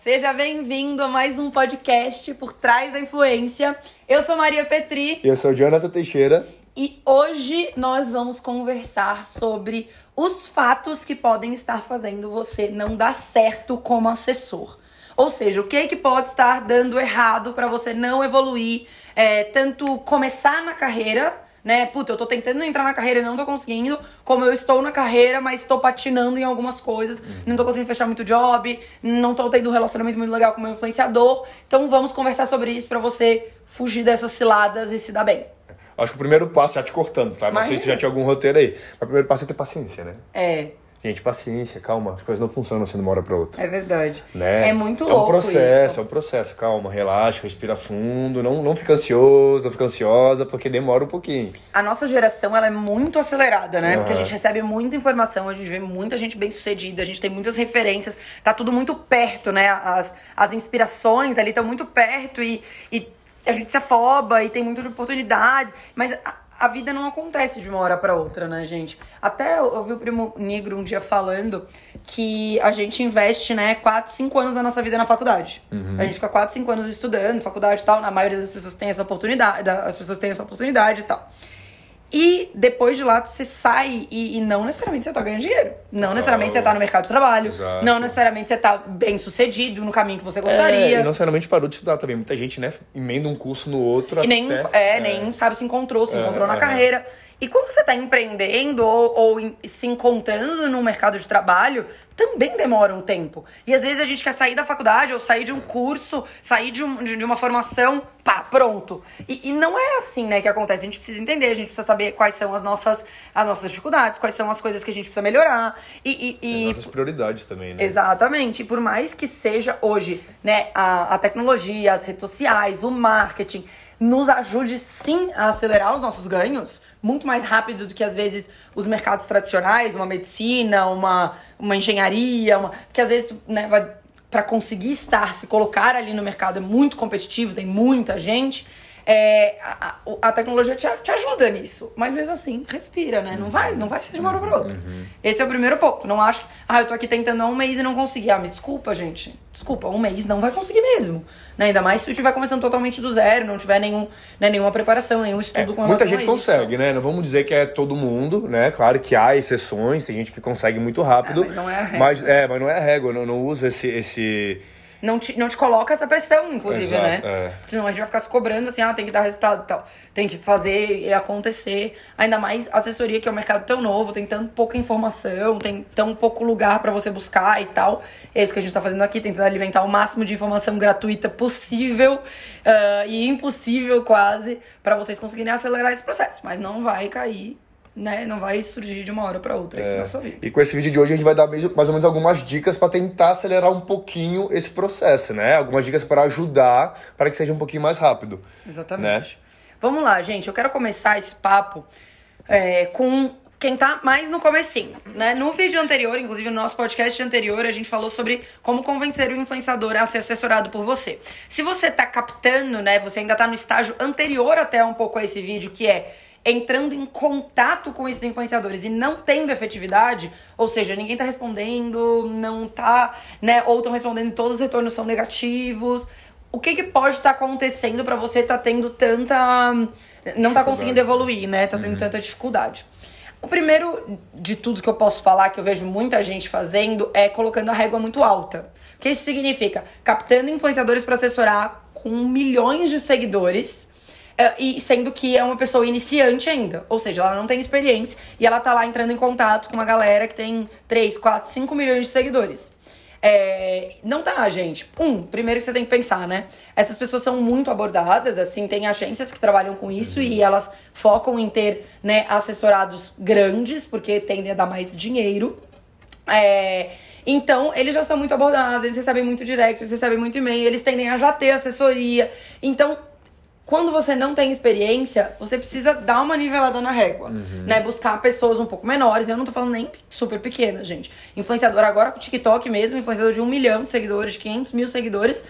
Seja bem-vindo a mais um podcast por trás da influência. Eu sou Maria Petri. Eu sou Jonathan Teixeira. E hoje nós vamos conversar sobre os fatos que podem estar fazendo você não dar certo como assessor. Ou seja, o que é que pode estar dando errado para você não evoluir, é, tanto começar na carreira né? Puta, eu tô tentando entrar na carreira e não tô conseguindo. Como eu estou na carreira, mas tô patinando em algumas coisas. Uhum. Não tô conseguindo fechar muito job. Não tô tendo um relacionamento muito legal com o meu influenciador. Então vamos conversar sobre isso para você fugir dessas ciladas e se dar bem. Acho que o primeiro passo, já te cortando, tá? Não mas... sei se já tinha algum roteiro aí. Mas o primeiro passo é ter paciência, né? É. Gente, paciência, calma. As coisas não funcionam assim de uma hora para outra. É verdade. Né? É muito louco. É um processo, isso. é um processo. Calma, relaxa, respira fundo. Não, não fica ansioso, não fica ansiosa, porque demora um pouquinho. A nossa geração, ela é muito acelerada, né? Uhum. Porque a gente recebe muita informação, a gente vê muita gente bem sucedida, a gente tem muitas referências. Tá tudo muito perto, né? As, as inspirações ali estão muito perto e, e a gente se afoba e tem muitas oportunidades. Mas a vida não acontece de uma hora para outra, né, gente? Até eu ouvi o primo negro um dia falando que a gente investe, né, 4, 5 anos da nossa vida na faculdade. Uhum. A gente fica 4, 5 anos estudando, faculdade e tal. Na maioria das pessoas tem essa oportunidade, as pessoas têm essa oportunidade e tal. E depois de lá você sai e, e não necessariamente você tá ganhando dinheiro. Não necessariamente você tá no mercado de trabalho. Exato. Não necessariamente você tá bem sucedido no caminho que você gostaria. É, e não necessariamente parou de estudar também. Muita gente, né, emenda um curso no outro. E nem, até, é, é, nem sabe se encontrou, se é, encontrou na é. carreira. E quando você está empreendendo ou, ou, se encontrando no mercado de trabalho, também demora um tempo. E às vezes a gente quer sair da faculdade ou sair de um curso, sair de, um, de uma formação, pá, pronto. E, e, não é assim, né, que acontece. A gente precisa entender, a gente precisa saber quais são as nossas, as nossas dificuldades, quais são as coisas que a gente precisa melhorar. E, e, e... As nossas prioridades também, né? Exatamente. E por mais que seja hoje, né, a, a tecnologia, as redes sociais, o marketing nos ajude sim a acelerar os nossos ganhos muito mais rápido do que às vezes os mercados tradicionais, uma medicina, uma, uma engenharia, uma, que às vezes né, para conseguir estar, se colocar ali no mercado é muito competitivo, tem muita gente. É, a, a, tecnologia te, te, ajuda nisso. Mas mesmo assim, respira, né? Não vai, não vai ser de uma hora pra outra. Uhum. Esse é o primeiro ponto. Não acho que, ah, eu tô aqui tentando há um mês e não consegui. Ah, me desculpa, gente. Desculpa, um mês não vai conseguir mesmo. Né? Ainda mais se tu estiver começando totalmente do zero, não tiver nenhum, né, nenhuma preparação, nenhum estudo é, com Muita gente consegue, né? Não vamos dizer que é todo mundo, né? Claro que há exceções, tem gente que consegue muito rápido. É, mas não é a régua. Mas, é, mas não é a régua, não, não usa esse. esse não te, não te coloca essa pressão, inclusive, Exato, né? É. Senão a gente vai ficar se cobrando assim, ah, tem que dar resultado e tal. Tem que fazer e acontecer. Ainda mais assessoria, que é um mercado tão novo, tem tão pouca informação, tem tão pouco lugar para você buscar e tal. É isso que a gente tá fazendo aqui, tentando alimentar o máximo de informação gratuita possível uh, e impossível quase para vocês conseguirem acelerar esse processo. Mas não vai cair né? Não vai surgir de uma hora para outra, é. isso na sua vida. E com esse vídeo de hoje a gente vai dar mais ou menos algumas dicas para tentar acelerar um pouquinho esse processo, né? Algumas dicas para ajudar para que seja um pouquinho mais rápido. Exatamente. Né? Vamos lá, gente. Eu quero começar esse papo é, com quem tá mais no comecinho, né? No vídeo anterior, inclusive no nosso podcast anterior, a gente falou sobre como convencer o influenciador a ser assessorado por você. Se você tá captando, né, você ainda tá no estágio anterior até um pouco a esse vídeo, que é entrando em contato com esses influenciadores e não tendo efetividade, ou seja, ninguém tá respondendo, não tá, né, ou estão respondendo e todos os retornos são negativos. O que, que pode estar tá acontecendo para você tá tendo tanta não tá conseguindo evoluir, né? Tá tendo uhum. tanta dificuldade. O primeiro de tudo que eu posso falar, que eu vejo muita gente fazendo, é colocando a régua muito alta. O que isso significa? Captando influenciadores para assessorar com milhões de seguidores e sendo que é uma pessoa iniciante ainda. Ou seja, ela não tem experiência e ela tá lá entrando em contato com uma galera que tem 3, 4, 5 milhões de seguidores. É, não tá, gente. Um, primeiro que você tem que pensar, né? Essas pessoas são muito abordadas, assim, tem agências que trabalham com isso e elas focam em ter, né, assessorados grandes, porque tendem a dar mais dinheiro. É, então, eles já são muito abordados, eles recebem muito direct, eles recebem muito e-mail, eles tendem a já ter assessoria. Então, quando você não tem experiência, você precisa dar uma nivelada na régua, uhum. né? Buscar pessoas um pouco menores. Eu não tô falando nem super pequenas, gente. Influenciador agora com o TikTok mesmo, influenciador de um milhão de seguidores, de 500 mil seguidores,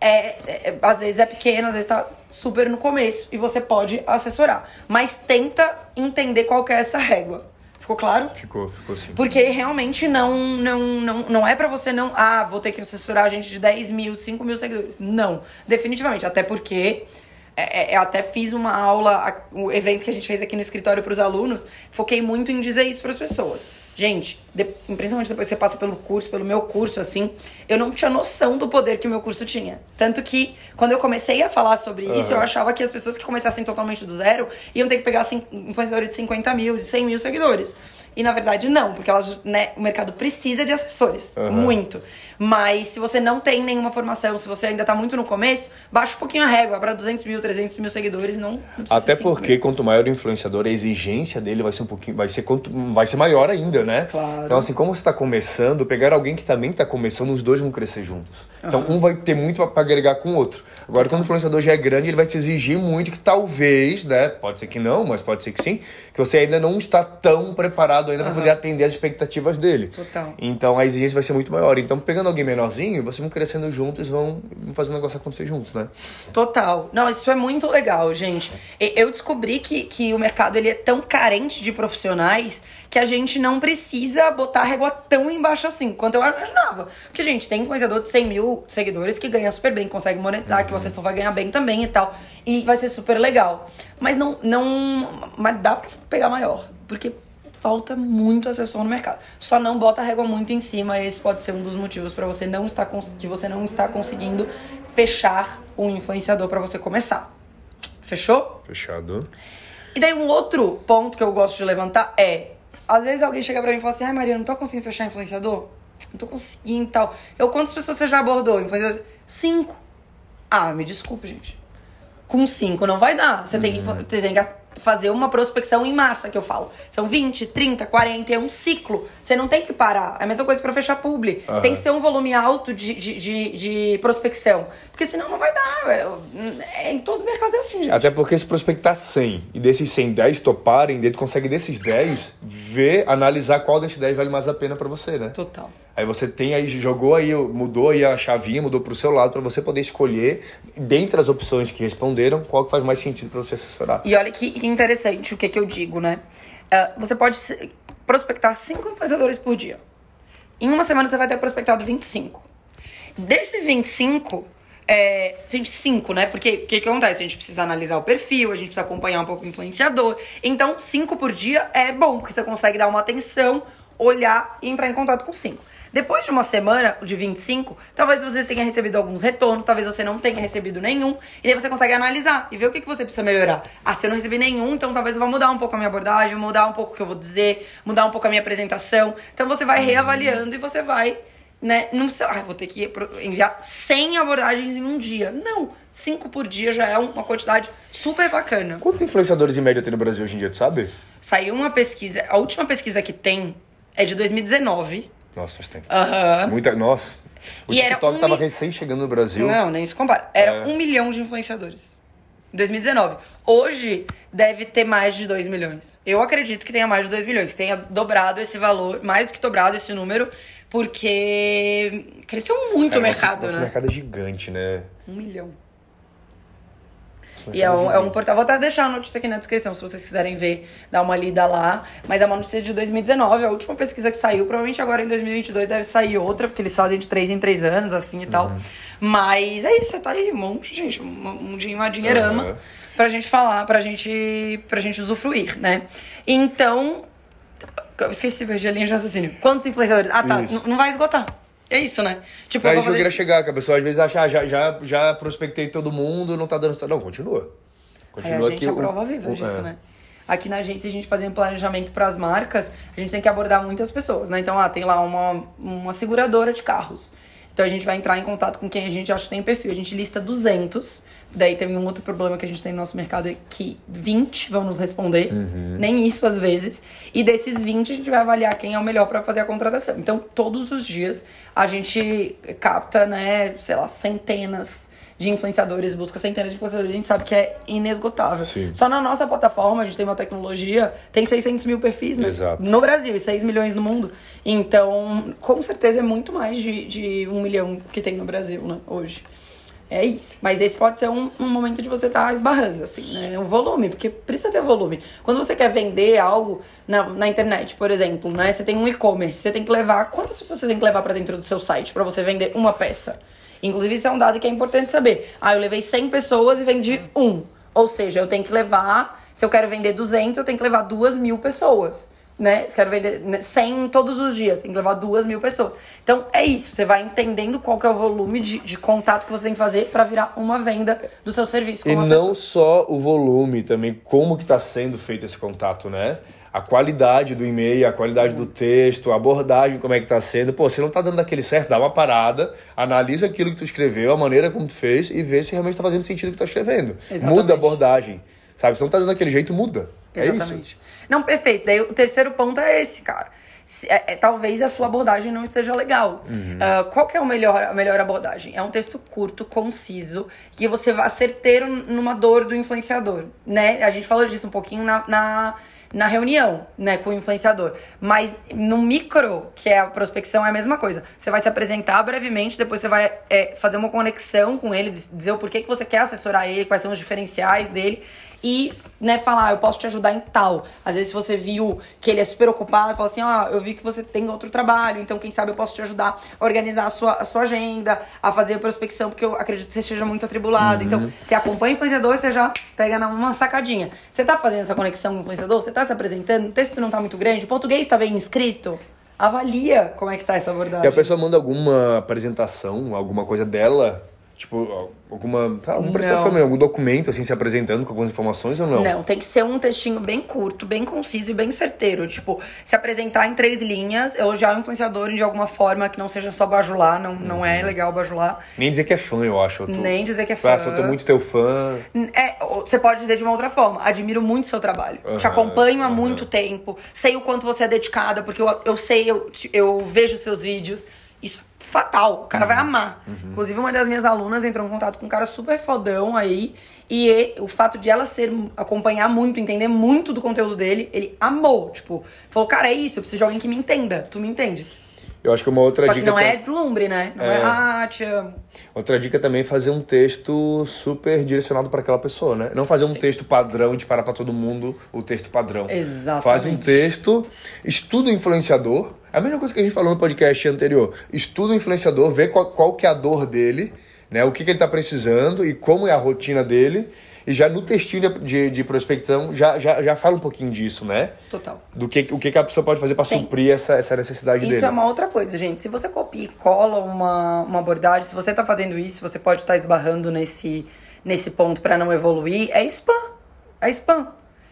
é, é, é, às vezes é pequeno, às vezes tá super no começo e você pode assessorar. Mas tenta entender qual que é essa régua. Ficou claro? Ficou, ficou sim. Porque realmente não, não, não, não é pra você não. Ah, vou ter que assessorar gente de 10 mil, 5 mil seguidores. Não. Definitivamente. Até porque. É, é, eu até fiz uma aula, o evento que a gente fez aqui no escritório para os alunos, foquei muito em dizer isso para as pessoas. Gente, de, principalmente depois que você passa pelo curso, pelo meu curso, assim, eu não tinha noção do poder que o meu curso tinha. Tanto que, quando eu comecei a falar sobre isso, eu achava que as pessoas que começassem totalmente do zero iam ter que pegar assim, influenciadores de 50 mil, de 100 mil seguidores. E na verdade não, porque elas, né, o mercado precisa de assessores. Uhum. Muito. Mas se você não tem nenhuma formação, se você ainda tá muito no começo, baixa um pouquinho a régua para 200 mil, 300 mil seguidores. Não, não Até porque mil. quanto maior o influenciador, a exigência dele vai ser um pouquinho. Vai ser, quanto, vai ser maior ainda, né? Claro. Então, assim, como você tá começando, pegar alguém que também tá começando, os dois vão crescer juntos. Então, uhum. um vai ter muito para agregar com o outro. Agora, quando o influenciador já é grande, ele vai te exigir muito que talvez, né? Pode ser que não, mas pode ser que sim, que você ainda não está tão preparado ainda uhum. para poder atender as expectativas dele. Total. Então a exigência vai ser muito maior. Então, pegando alguém menorzinho, vocês vão crescendo juntos, vão fazendo o negócio acontecer juntos, né? Total. Não, isso é muito legal, gente. Eu descobri que, que o mercado ele é tão carente de profissionais que a gente não precisa botar a régua tão embaixo assim, quanto eu imaginava. Porque, gente, tem influenciador de 100 mil seguidores que ganha super bem, consegue monetizar, uhum. que você só vai ganhar bem também e tal. E vai ser super legal. Mas não. não mas dá pra pegar maior. Porque falta muito assessor no mercado. Só não bota a régua muito em cima, esse pode ser um dos motivos para você não estar que você não está conseguindo fechar um influenciador para você começar. Fechou? Fechado. E daí um outro ponto que eu gosto de levantar é, às vezes alguém chega para mim e fala assim: "Ai, Maria, não tô conseguindo fechar influenciador?" Não tô conseguindo e tal. Eu quantas pessoas você já abordou? Influenciador? Cinco. Ah, me desculpe, gente. Com cinco não vai dar. Você, uhum. tem, que, você tem que fazer uma prospecção em massa, que eu falo. São 20, 30, 40, é um ciclo. Você não tem que parar. É a mesma coisa para fechar publi. Uhum. Tem que ser um volume alto de, de, de, de, prospecção. Porque senão não vai dar. É, é, em todos os mercados é assim, gente. Até porque se prospectar 100 e desses 100, 10 toparem, ele consegue desses 10 ver, analisar qual desses 10 vale mais a pena para você, né? Total. Aí você tem aí, jogou aí, mudou aí a chavinha, mudou pro seu lado para você poder escolher, dentre as opções que responderam, qual que faz mais sentido para você assessorar. E olha que interessante o que, que eu digo, né? Uh, você pode prospectar cinco influenciadores por dia. Em uma semana você vai ter prospectado 25. Desses 25, é, 5, né? Porque o que, que acontece? A gente precisa analisar o perfil, a gente precisa acompanhar um pouco o influenciador. Então, 5 por dia é bom, porque você consegue dar uma atenção, olhar e entrar em contato com 5. Depois de uma semana de 25, talvez você tenha recebido alguns retornos, talvez você não tenha recebido nenhum, e aí você consegue analisar e ver o que, que você precisa melhorar. Ah, se eu não recebi nenhum, então talvez eu vá mudar um pouco a minha abordagem, mudar um pouco o que eu vou dizer, mudar um pouco a minha apresentação. Então você vai reavaliando e você vai né? Não sei, ah, vou ter que enviar 100 abordagens em um dia. Não, 5 por dia já é uma quantidade super bacana. Quantos influenciadores em média tem no Brasil hoje em dia, tu sabe? Saiu uma pesquisa, a última pesquisa que tem é de 2019. Nossa, faz tempo. Aham. Muita. Nossa. O e TikTok um tava mi... recém chegando no Brasil. Não, nem se compara. Era é. um milhão de influenciadores. Em 2019. Hoje deve ter mais de 2 milhões. Eu acredito que tenha mais de 2 milhões. Que tenha dobrado esse valor, mais do que dobrado esse número, porque cresceu muito é, o mercado, nosso, né? Nosso mercado é gigante, né? Um milhão. E é um, é um portal. Vou até deixar a notícia aqui na descrição, se vocês quiserem ver, dar uma lida lá. Mas é uma notícia de 2019, a última pesquisa que saiu. Provavelmente agora em 2022 deve sair outra, porque eles fazem de 3 em 3 anos, assim e tal. Uhum. Mas é isso, tá aí, um monte, gente. Um, um, uma dinheirama uhum. pra gente falar, pra gente, pra gente usufruir, né? Então. Esqueci, perdi a linha de raciocínio. Quantos influenciadores? Ah, tá. Não vai esgotar. É isso, né? Tipo, é isso que eu queria chegar, que a pessoa às vezes acha, ah, já, já, já prospectei todo mundo, não tá dando certo. Não, continua. Continua é, a gente é a prova viva disso, é. né? Aqui na agência, a gente fazendo planejamento para as marcas, a gente tem que abordar muitas pessoas, né? Então, ah, tem lá uma, uma seguradora de carros. Então a gente vai entrar em contato com quem a gente acha que tem perfil. A gente lista 200. Daí tem um outro problema que a gente tem no nosso mercado é que 20 vão nos responder. Uhum. Nem isso às vezes. E desses 20 a gente vai avaliar quem é o melhor para fazer a contratação. Então todos os dias a gente capta, né, sei lá, centenas de influenciadores, busca centenas de influenciadores, a gente sabe que é inesgotável. Sim. Só na nossa plataforma, a gente tem uma tecnologia, tem 600 mil perfis né? Exato. no Brasil e 6 milhões no mundo. Então, com certeza é muito mais de, de um milhão que tem no Brasil, né, hoje. É isso. Mas esse pode ser um, um momento de você estar tá esbarrando, assim, né? O volume, porque precisa ter volume. Quando você quer vender algo na, na internet, por exemplo, né? Você tem um e-commerce, você tem que levar. Quantas pessoas você tem que levar para dentro do seu site para você vender uma peça? Inclusive, isso é um dado que é importante saber. Ah, eu levei 100 pessoas e vendi um. Ou seja, eu tenho que levar. Se eu quero vender 200, eu tenho que levar duas mil pessoas né? Quero vender 100 todos os dias, tem que levar duas mil pessoas. Então é isso, você vai entendendo qual que é o volume de, de contato que você tem que fazer para virar uma venda do seu serviço. e não só o volume, também como que está sendo feito esse contato, né? A qualidade do e-mail, a qualidade do texto, a abordagem, como é que está sendo. Pô, se não está dando aquele certo, dá uma parada, analisa aquilo que tu escreveu, a maneira como tu fez e vê se realmente está fazendo sentido o que tu tá escrevendo. Exatamente. Muda a abordagem, sabe? Se não está dando daquele jeito, muda. Exatamente. É isso. Não, perfeito. Daí o terceiro ponto é esse, cara. Se, é, é, talvez a sua abordagem não esteja legal. Uhum. Uh, qual que é o melhor, a melhor abordagem? É um texto curto, conciso, que você vá certeiro numa dor do influenciador, né? A gente falou disso um pouquinho na, na na reunião, né, com o influenciador. Mas no micro, que é a prospecção, é a mesma coisa. Você vai se apresentar brevemente, depois você vai é, fazer uma conexão com ele, dizer o porquê que você quer assessorar ele, quais são os diferenciais dele e, né, falar, ah, eu posso te ajudar em tal. Às vezes, se você viu que ele é super ocupado, fala assim, ó, ah, eu vi que você tem outro trabalho, então quem sabe eu posso te ajudar a organizar a sua, a sua agenda, a fazer a prospecção, porque eu acredito que você esteja muito atribulado. Então, uhum. Então, você acompanha o influenciador, você já pega uma sacadinha. Você tá fazendo essa conexão com o influenciador, você tá se apresentando, o texto não tá muito grande, o português tá bem escrito, avalia como é que tá essa abordagem. E a pessoa manda alguma apresentação, alguma coisa dela Tipo, alguma, tá, alguma prestação mesmo, algum documento, assim, se apresentando com algumas informações ou não? Não, tem que ser um textinho bem curto, bem conciso e bem certeiro. Tipo, se apresentar em três linhas, elogiar o influenciador de alguma forma que não seja só bajular, não, não é uhum. legal bajular. Nem dizer que é fã, eu acho. Eu tô... Nem dizer que é fã. Ah, eu tô muito teu fã. É, você pode dizer de uma outra forma, admiro muito seu trabalho. Uhum, Te acompanho há uhum. muito tempo, sei o quanto você é dedicada, porque eu, eu sei, eu, eu vejo seus vídeos. Isso é fatal. O cara uhum. vai amar. Uhum. Inclusive, uma das minhas alunas entrou em contato com um cara super fodão aí. E o fato de ela ser acompanhar muito, entender muito do conteúdo dele, ele amou. Tipo, falou, cara, é isso, eu preciso de alguém que me entenda. Tu me entende? Eu acho que uma outra Só dica. Só que não é deslumbre, né? Não é, é ah, te amo. Outra dica também é fazer um texto super direcionado para aquela pessoa, né? Não fazer um Sim. texto padrão e disparar para todo mundo o texto padrão. Exatamente. Faz um texto, estuda o influenciador. A mesma coisa que a gente falou no podcast anterior. Estuda o influenciador, vê qual, qual que é a dor dele, né? O que, que ele está precisando e como é a rotina dele e já no textinho de, de, de, prospecção já, já, já fala um pouquinho disso, né? Total. Do que, o que, que a pessoa pode fazer para suprir essa, essa necessidade isso dele. Isso é uma outra coisa, gente. Se você copia e cola uma, uma abordagem, se você tá fazendo isso, você pode estar tá esbarrando nesse, nesse ponto para não evoluir, é spam. É spam.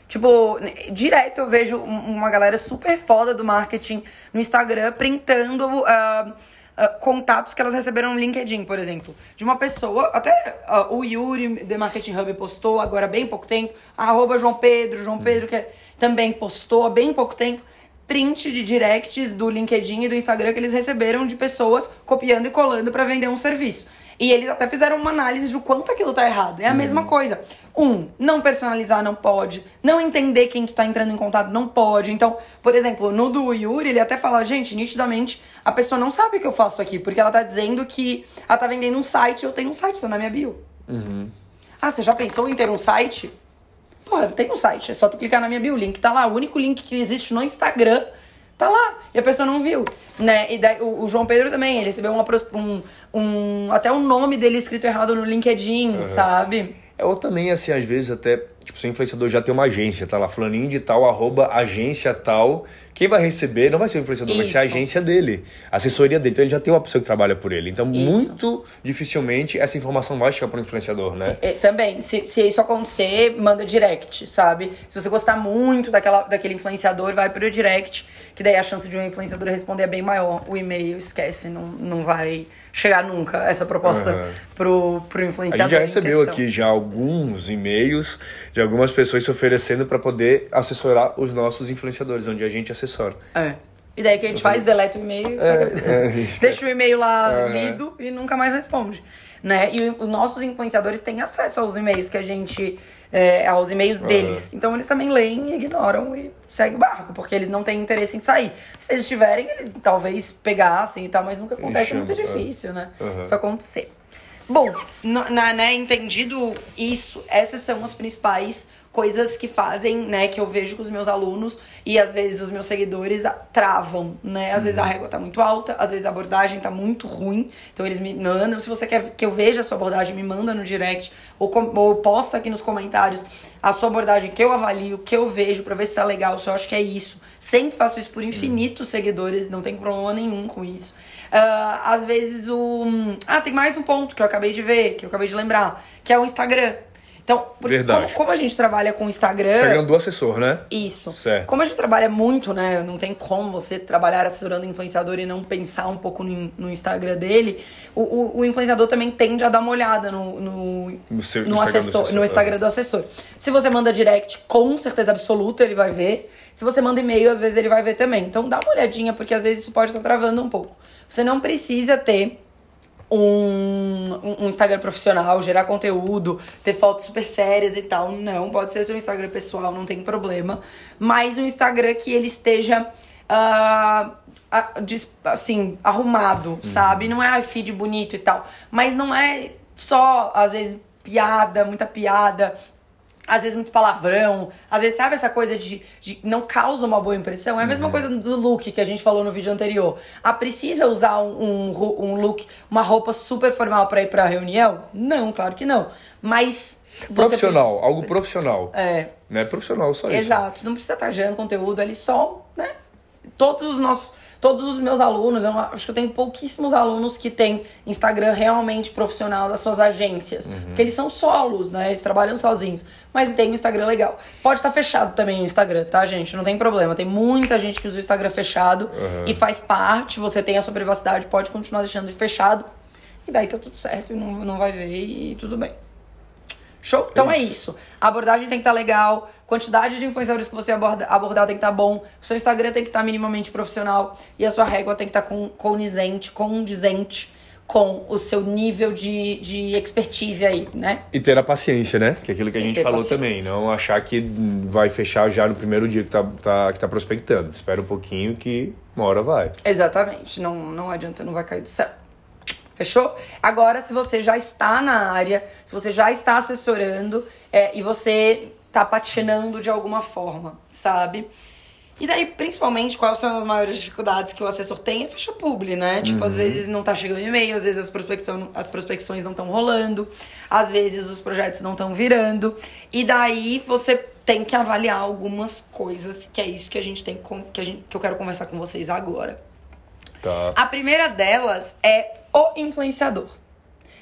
Tipo, direto eu vejo uma galera super foda do marketing no Instagram printando. Uh, uh, contatos que elas receberam no LinkedIn, por exemplo. De uma pessoa, até uh, o Yuri, The Marketing Hub, postou agora há bem pouco tempo, arroba João Pedro, João Pedro que também postou há bem pouco tempo, print de directs do LinkedIn e do Instagram que eles receberam de pessoas copiando e colando para vender um serviço. E eles até fizeram uma análise de quanto aquilo tá errado. É a uhum. mesma coisa. Um, não personalizar não pode. Não entender quem tu tá entrando em contato não pode. Então, por exemplo, no do Yuri, ele até fala, gente, nitidamente, a pessoa não sabe o que eu faço aqui. Porque ela tá dizendo que ela tá vendendo um site, eu tenho um site, tá na minha bio. Uhum. Ah, você já pensou em ter um site? Porra, tem um site, é só tu clicar na minha bio, o link tá lá. O único link que existe no Instagram tá lá. E a pessoa não viu, né? E daí, o, o João Pedro também, ele recebeu uma, um, um, até o nome dele escrito errado no LinkedIn, uhum. sabe? É, ou também, assim, às vezes até Tipo, seu influenciador já tem uma agência, tá lá, fulaninho de tal, arroba agência tal. Quem vai receber não vai ser o influenciador, Isso. vai ser a agência dele, a assessoria dele. Então ele já tem uma pessoa que trabalha por ele. Então, isso. muito dificilmente essa informação vai chegar para o influenciador, né? É, também, se, se isso acontecer, manda direct, sabe? Se você gostar muito daquela, daquele influenciador, vai pro direct, que daí a chance de um influenciador responder é bem maior. O e-mail, esquece, não, não vai chegar nunca essa proposta uhum. pro, pro influenciador. A gente já recebeu aqui já alguns e-mails de algumas pessoas se oferecendo para poder assessorar os nossos influenciadores, onde a gente assessora. É. E daí que a gente faz, deleta o e-mail, é, é, deixa o e-mail lá uhum. lido e nunca mais responde. Né? E os nossos influenciadores têm acesso aos e-mails que a gente. É, aos e-mails uhum. deles. Então eles também leem, ignoram e seguem o barco, porque eles não têm interesse em sair. Se eles tiverem, eles talvez pegassem e tal, mas nunca acontece, é muito difícil, né? Uhum. Isso acontecer. Bom, na, né, entendido isso, essas são as principais coisas que fazem, né, que eu vejo com os meus alunos e às vezes os meus seguidores travam, né? Às uhum. vezes a régua tá muito alta, às vezes a abordagem tá muito ruim. Então eles me mandam, se você quer que eu veja a sua abordagem, me manda no direct ou, ou posta aqui nos comentários a sua abordagem que eu avalio, que eu vejo para ver se tá legal, se eu acho que é isso. Sempre faço isso por infinitos uhum. seguidores, não tem problema nenhum com isso. Uh, às vezes o. Ah, tem mais um ponto que eu acabei de ver, que eu acabei de lembrar, que é o Instagram. Então, como, como, a gente trabalha com o Instagram. Instagram do assessor, né? Isso. Certo. Como a gente trabalha muito, né? Não tem como você trabalhar assessorando influenciador e não pensar um pouco no, no Instagram dele. O, o, o, influenciador também tende a dar uma olhada no, no, no, seu, no assessor, assessor, no Instagram do assessor. Se você manda direct, com certeza absoluta ele vai ver. Se você manda e-mail, às vezes ele vai ver também. Então dá uma olhadinha, porque às vezes isso pode estar travando um pouco. Você não precisa ter um, um Instagram profissional, gerar conteúdo, ter fotos super sérias e tal. Não, pode ser seu Instagram pessoal, não tem problema. Mas um Instagram que ele esteja. Uh, assim, arrumado, uhum. sabe? Não é feed bonito e tal. Mas não é só, às vezes, piada, muita piada, às vezes muito palavrão, às vezes sabe essa coisa de, de não causa uma boa impressão. É a mesma uhum. coisa do look que a gente falou no vídeo anterior. Ah, precisa usar um, um, um look, uma roupa super formal para ir pra reunião? Não, claro que não. Mas. Profissional, precisa... algo profissional. É. Não é profissional, só Exato. isso. Exato, não precisa estar gerando conteúdo ali só, né? Todos os nossos todos os meus alunos, eu acho que eu tenho pouquíssimos alunos que têm Instagram realmente profissional das suas agências. Uhum. Porque eles são solos, né? Eles trabalham sozinhos. Mas tem um Instagram legal. Pode estar tá fechado também o Instagram, tá, gente? Não tem problema. Tem muita gente que usa o Instagram fechado uhum. e faz parte. Você tem a sua privacidade, pode continuar deixando ele fechado. E daí tá tudo certo e não, não vai ver e tudo bem. Show? Então é isso. A abordagem tem que estar tá legal, quantidade de influenciadores que você aborda, abordar tem que estar tá bom, o seu Instagram tem que estar tá minimamente profissional e a sua régua tem que estar tá com, condizente, condizente com o seu nível de, de expertise aí, né? E ter a paciência, né? Que é aquilo que a gente falou paciência. também. Não achar que vai fechar já no primeiro dia que tá, tá, que tá prospectando. Espera um pouquinho que uma hora vai. Exatamente. Não, não adianta, não vai cair do céu. Fechou? Agora, se você já está na área, se você já está assessorando é, e você tá patinando de alguma forma, sabe? E daí, principalmente, quais são as maiores dificuldades que o assessor tem? É fechar publi, né? Tipo, uhum. às vezes não tá chegando e-mail, às vezes as, prospecção, as prospecções não estão rolando, às vezes os projetos não estão virando. E daí você tem que avaliar algumas coisas, que é isso que a gente tem que, a gente, que eu quero conversar com vocês agora. Tá. A primeira delas é o influenciador.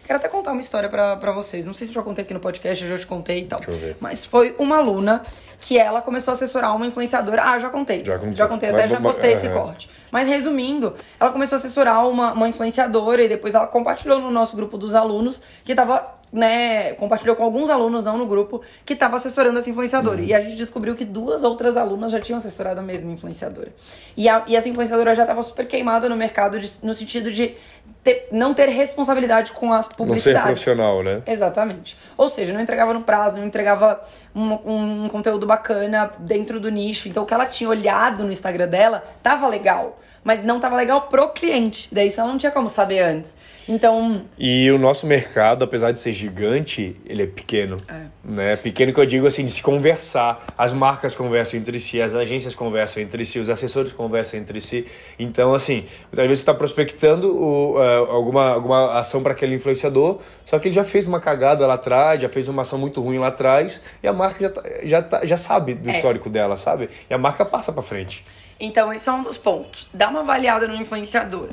Quero até contar uma história para vocês. Não sei se eu já contei aqui no podcast, eu já te contei e tal. Mas foi uma aluna que ela começou a assessorar uma influenciadora. Ah, já contei. Já contei. Já contei, até já postei é, esse é. corte. Mas resumindo, ela começou a assessorar uma, uma influenciadora e depois ela compartilhou no nosso grupo dos alunos que tava né, compartilhou com alguns alunos, não no grupo, que estava assessorando essa influenciadora. Uhum. E a gente descobriu que duas outras alunas já tinham assessorado a mesma influenciadora. E, a, e essa influenciadora já estava super queimada no mercado, de, no sentido de ter, não ter responsabilidade com as publicidades. Não ser profissional, né? Exatamente. Ou seja, não entregava no prazo, não entregava um, um conteúdo bacana dentro do nicho. Então, o que ela tinha olhado no Instagram dela tava legal mas não tava legal pro cliente. Daí isso ela não tinha como saber antes. Então. E o nosso mercado, apesar de ser gigante, ele é pequeno. É. Né? Pequeno que eu digo assim, de se conversar. As marcas conversam entre si, as agências conversam entre si, os assessores conversam entre si. Então, assim, muitas vezes você está prospectando o, uh, alguma, alguma ação para aquele influenciador, só que ele já fez uma cagada lá atrás, já fez uma ação muito ruim lá atrás, e a marca já, tá, já, tá, já sabe do é. histórico dela, sabe? E a marca passa para frente. Então, esse é um dos pontos. Dá uma avaliada no influenciador.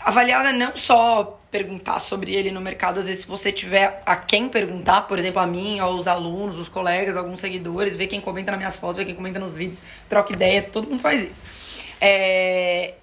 Avaliada não só perguntar sobre ele no mercado, às vezes se você tiver a quem perguntar, por exemplo, a mim, aos alunos, os colegas, alguns seguidores, ver quem comenta nas minhas fotos, ver quem comenta nos vídeos, troca ideia, todo mundo faz isso. É,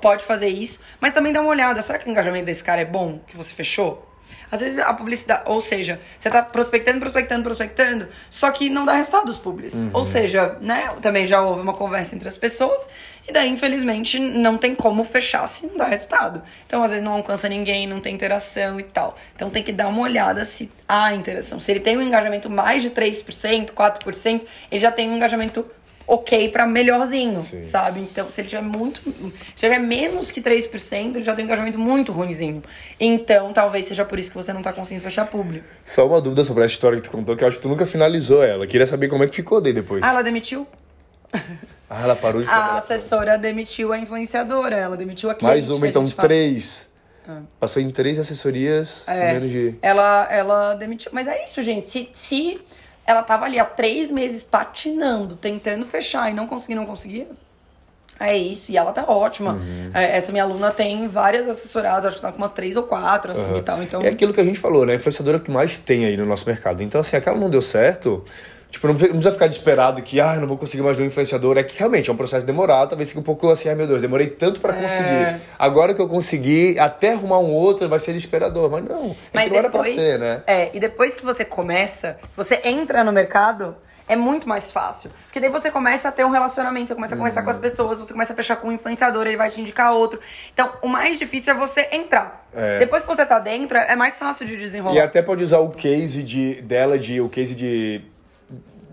pode fazer isso, mas também dá uma olhada, será que o engajamento desse cara é bom, que você fechou? Às vezes a publicidade, ou seja, você tá prospectando, prospectando, prospectando, só que não dá resultado os publis. Uhum. Ou seja, né, também já houve uma conversa entre as pessoas e daí, infelizmente, não tem como fechar se não dá resultado. Então, às vezes não alcança ninguém, não tem interação e tal. Então tem que dar uma olhada se há interação. Se ele tem um engajamento mais de 3%, 4%, ele já tem um engajamento ok pra melhorzinho, sabe? Então, se ele tiver muito. Se tiver menos que 3%, ele já tem um engajamento muito ruimzinho. Então, talvez seja por isso que você não tá conseguindo fechar público. Só uma dúvida sobre essa história que tu contou, que eu acho que tu nunca finalizou ela. Queria saber como é que ficou daí depois. Ah, ela demitiu? Ah, ela parou de A assessora demitiu a influenciadora, ela demitiu a cliente. Mais uma, a então três. Passou em três assessorias, É, menos de... ela, ela demitiu. Mas é isso, gente. Se, se ela tava ali há três meses patinando, tentando fechar e não conseguia, não conseguia. É isso, e ela tá ótima. Uhum. É, essa minha aluna tem várias assessoradas, acho que tá com umas três ou quatro, assim e tal. Então, É aquilo que a gente falou, né? A influenciadora que mais tem aí no nosso mercado. Então, assim, aquela não deu certo. Tipo, não precisa ficar desesperado que, ah, não vou conseguir mais nenhum influenciador. É que realmente é um processo demorado. Talvez fique um pouco assim, ai meu Deus, demorei tanto É. pra conseguir. Agora que eu consegui, até arrumar um outro vai ser desesperador. Mas não, é Mas que não era pra ser, né? É, e depois que você começa, você entra no mercado, é muito mais fácil. Porque daí você começa a ter um relacionamento, você começa a conversar com as pessoas, você começa a fechar com um influenciador, ele vai te indicar outro. Então, o mais difícil é você entrar. É. Depois que você tá dentro, é mais fácil de desenrolar. E até pode usar o case de, dela, de, o case de,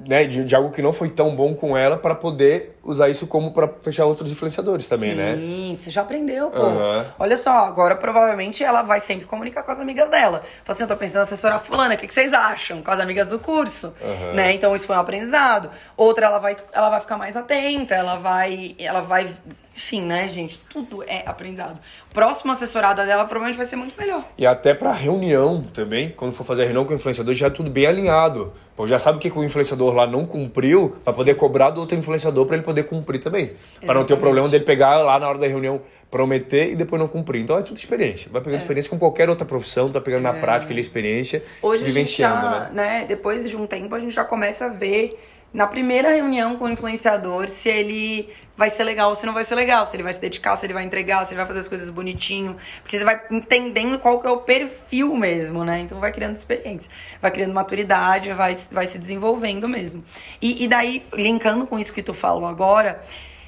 né, de, de algo que não foi tão bom com ela pra poder usar isso como pra fechar outros influenciadores também, Sim, né? você já aprendeu, pô. Aham. Olha só, agora provavelmente ela vai sempre comunicar com as amigas dela. Fala assim, eu tô pensando em assessorar fulana, o que, que vocês acham? Com as amigas do curso, Aham. né? Então isso foi um aprendizado. Outra, ela vai, ela vai ficar mais atenta, ela vai, ela vai... Enfim, né, gente? Tudo é aprendizado. Próxima assessorada dela provavelmente vai ser muito melhor. E até pra reunião também, quando for fazer a reunião com o influenciador, já é tudo bem alinhado. Pô, já sabe o que, que o influenciador lá não cumpriu, pra poder cobrar do outro influenciador pra ele poder cumprir também. Pra não ter o problema dele pegar lá na hora da reunião, prometer e depois não cumprir. Então é tudo experiência. Vai pegando experiência com qualquer outra profissão, tá pegando na prática ali a experiência, É. Hoje vivenciando, a gente já, né? né? Depois de um tempo, a gente já começa a ver na primeira reunião com o influenciador se ele vai ser legal ou se não vai ser legal, se ele vai se dedicar, se ele vai entregar, se ele vai fazer as coisas bonitinho. Porque você vai entendendo qual que é o perfil mesmo, né? Então vai criando experiência, vai criando maturidade, vai, vai se desenvolvendo mesmo. E, e daí, linkando com isso que tu falou agora,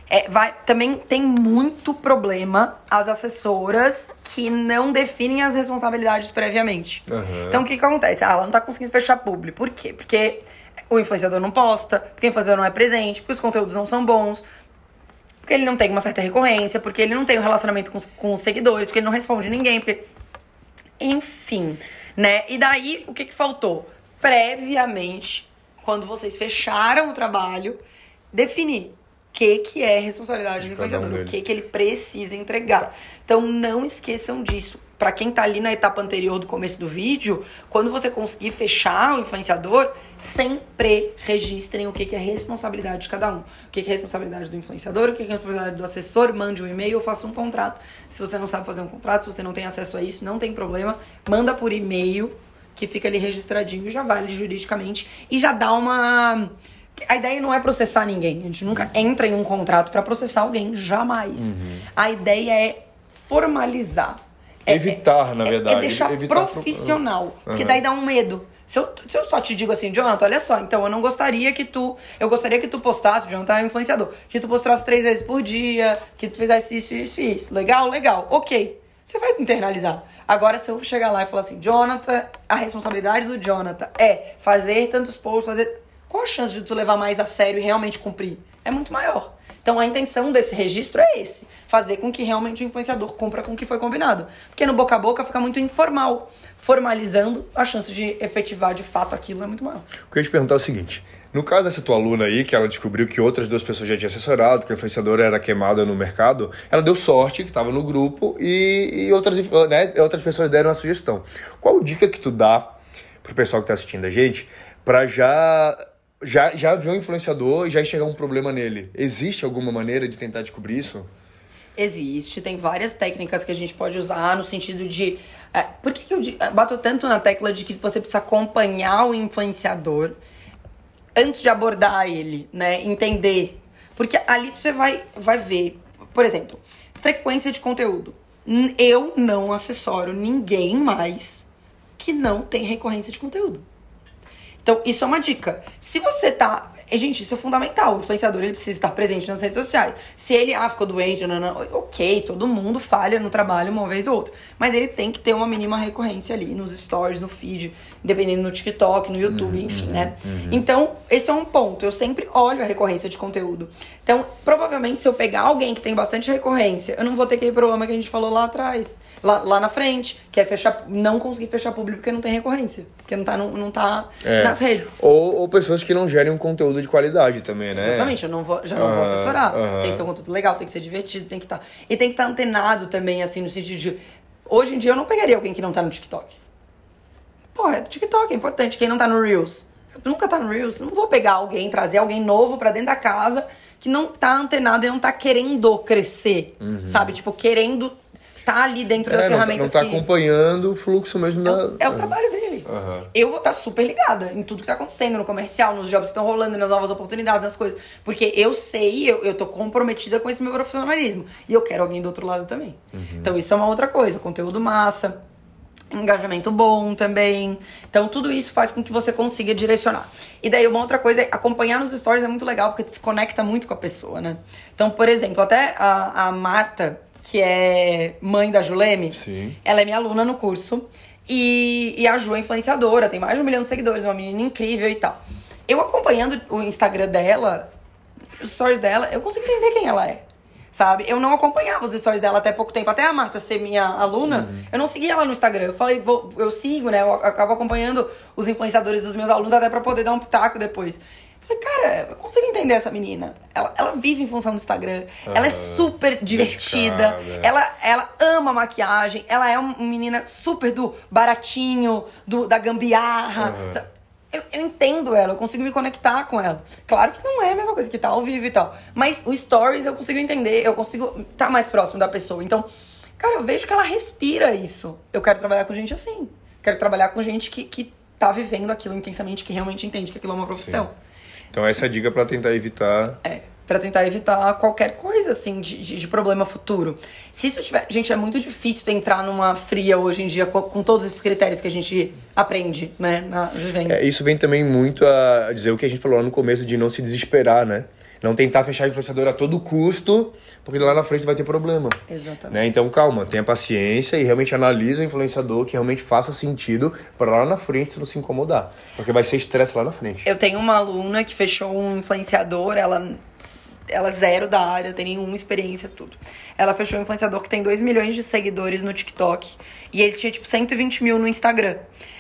é, vai, também tem muito problema as assessoras que não definem as responsabilidades previamente. Aham. Então, o que, que acontece? Ah, ela não tá conseguindo fechar publi. Por quê? Porque o influenciador não posta, porque o influenciador não é presente, porque os conteúdos não são bons, porque ele não tem uma certa recorrência, porque ele não tem um relacionamento com os, com os seguidores, porque ele não responde ninguém, porque. Enfim, né? E daí, o que, que faltou? Previamente, quando vocês fecharam o trabalho, definir o que, que é responsabilidade do cada um influenciador, o que, que ele precisa entregar. Então, não esqueçam disso. Pra quem tá ali na etapa anterior do começo do vídeo, quando você conseguir fechar o influenciador, sempre registrem o que, que é responsabilidade de cada um. O que, que é responsabilidade do influenciador, o que, que é responsabilidade do assessor, mande um e-mail ou faça um contrato. Se você não sabe fazer um contrato, se você não tem acesso a isso, não tem problema, manda por e-mail, que fica ali registradinho e já vale juridicamente. E já dá uma. A ideia não é processar ninguém. A gente nunca entra em um contrato pra processar alguém, jamais. A ideia é formalizar. É- Evitar, na é- verdade. É deixar Evitar pro- profissional. Porque daí dá um medo. Se eu, se eu só te digo assim, Jonathan, olha só, então eu não gostaria que tu. Eu gostaria que tu postasse, o Jonathan é influenciador, que tu postasse três vezes por dia, que tu fizesse isso, isso e isso. Legal? Legal. Ok. Você vai internalizar. Agora, se eu chegar lá e falar assim, Jonathan, a responsabilidade do Jonathan é fazer tantos posts, fazer. Qual a chance de tu levar mais a sério e realmente cumprir? É muito maior. Então a intenção desse registro é esse: fazer com que realmente o influenciador cumpra com o que foi combinado. Porque no boca a boca fica muito informal. Formalizando, a chance de efetivar de fato aquilo é muito maior. O que eu ia te perguntar é o seguinte: no caso dessa tua aluna aí, que ela descobriu que outras duas pessoas já tinham assessorado, que a influenciadora era queimada no mercado, ela deu sorte que estava no grupo e, e outras, né, outras pessoas deram a sugestão. Qual dica que tu dá pro pessoal que tá assistindo a gente pra já. Já, já ver um influenciador e já enxergar um problema nele. Existe alguma maneira de tentar descobrir isso? Existe, tem várias técnicas que a gente pode usar no sentido de. é, por que, que eu, eu bato tanto na tecla de que você precisa acompanhar o influenciador antes de abordar ele, né? Entender. Porque ali você vai, vai ver, por exemplo, frequência de conteúdo. Eu não assessoro ninguém mais que não tem recorrência de conteúdo. Então, isso é uma dica. Se você tá. E, gente, isso é fundamental. O influenciador ele precisa estar presente nas redes sociais. Se ele, ah, ficou doente, não, não, ok, todo mundo falha no trabalho uma vez ou outra. Mas ele tem que ter uma mínima recorrência ali nos stories, no feed, dependendo no TikTok, no YouTube, enfim, né? Então, esse é um ponto. Eu sempre olho a recorrência de conteúdo. Então, provavelmente, se eu pegar alguém que tem bastante recorrência, eu não vou ter aquele problema que a gente falou lá atrás, lá, lá na frente, que é fechar, não conseguir fechar público porque não tem recorrência. Porque não tá, não, não tá É. nas redes. Ou, ou pessoas que não gerem um conteúdo de qualidade também, né? Exatamente, eu não vou, já não vou Aham, assessorar. aham. Tem que ser um conteúdo legal, tem que ser divertido, tem que estar. E tem que estar antenado também, assim, no sentido de. Hoje em dia eu não pegaria alguém que não tá no TikTok. Porra, é do TikTok, é importante. Quem não tá no Reels. Nunca tá no Reels. Não vou pegar alguém, trazer alguém novo pra dentro da casa que não tá antenado e não tá querendo crescer. Sabe? Tipo, querendo tá ali dentro das Uhum. É, não, tá- ferramentas não tá que. acompanhando o fluxo mesmo da. É o trabalho dele. Aham. Eu vou estar super ligada em tudo que tá acontecendo no comercial, nos jobs que estão rolando, nas novas oportunidades, nas coisas. Porque eu sei, eu, eu tô comprometida com esse meu profissionalismo. E eu quero alguém do outro lado também. Então isso é uma outra coisa. Conteúdo massa. Engajamento bom também. Então, tudo isso faz com que você consiga direcionar. E daí, uma outra coisa é acompanhar nos stories é muito legal, porque se conecta muito com a pessoa, né? Então, por exemplo, até a, a Marta, que é mãe da Juleme, Sim. ela é minha aluna no curso. E, e a Ju é influenciadora, tem mais de um milhão de seguidores, uma menina incrível e tal. Eu acompanhando o Instagram dela, os stories dela, eu consigo entender quem ela é. Sabe? Eu não acompanhava os stories dela até pouco tempo. Até a Marta ser minha aluna, eu não seguia ela no Instagram. Eu falei, vou, eu sigo, né? Eu acabo acompanhando os influenciadores dos meus alunos até pra poder dar um pitaco depois. Falei, cara, eu consigo entender essa menina. Ela, ela vive em função do Instagram. Ela é super divertida. dedicada. Ela, ela ama maquiagem. Ela é uma menina super do baratinho, do, da gambiarra. Eu, eu entendo ela, eu consigo me conectar com ela. Claro que não é a mesma coisa que tá ao vivo e tal. Mas o stories eu consigo entender, eu consigo estar tá mais próximo da pessoa. Então, cara, eu vejo que ela respira isso. Eu quero trabalhar com gente assim. Quero trabalhar com gente que, que tá vivendo aquilo intensamente, que realmente entende que aquilo é uma profissão. Então essa é a dica pra tentar evitar. É, pra tentar evitar qualquer coisa, assim, de, de, de problema futuro. Se isso tiver... Gente, é muito difícil entrar numa fria hoje em dia com, com todos esses critérios que a gente aprende, né, na vivendo. É, isso vem também muito a dizer o que a gente falou lá no começo de não se desesperar, né? Não tentar fechar a influenciadora a todo custo, porque lá na frente vai ter problema. Exatamente. Né? Então calma, tenha paciência e realmente analisa o influenciador que realmente faça sentido para lá na frente você não se incomodar. Porque vai ser estresse lá na frente. Eu tenho uma aluna que fechou um influenciador, ela, ela é zero da área, tem nenhuma experiência, tudo. Ela fechou um influenciador que tem 2 milhões de seguidores no TikTok e ele tinha, tipo, 120 mil no Instagram.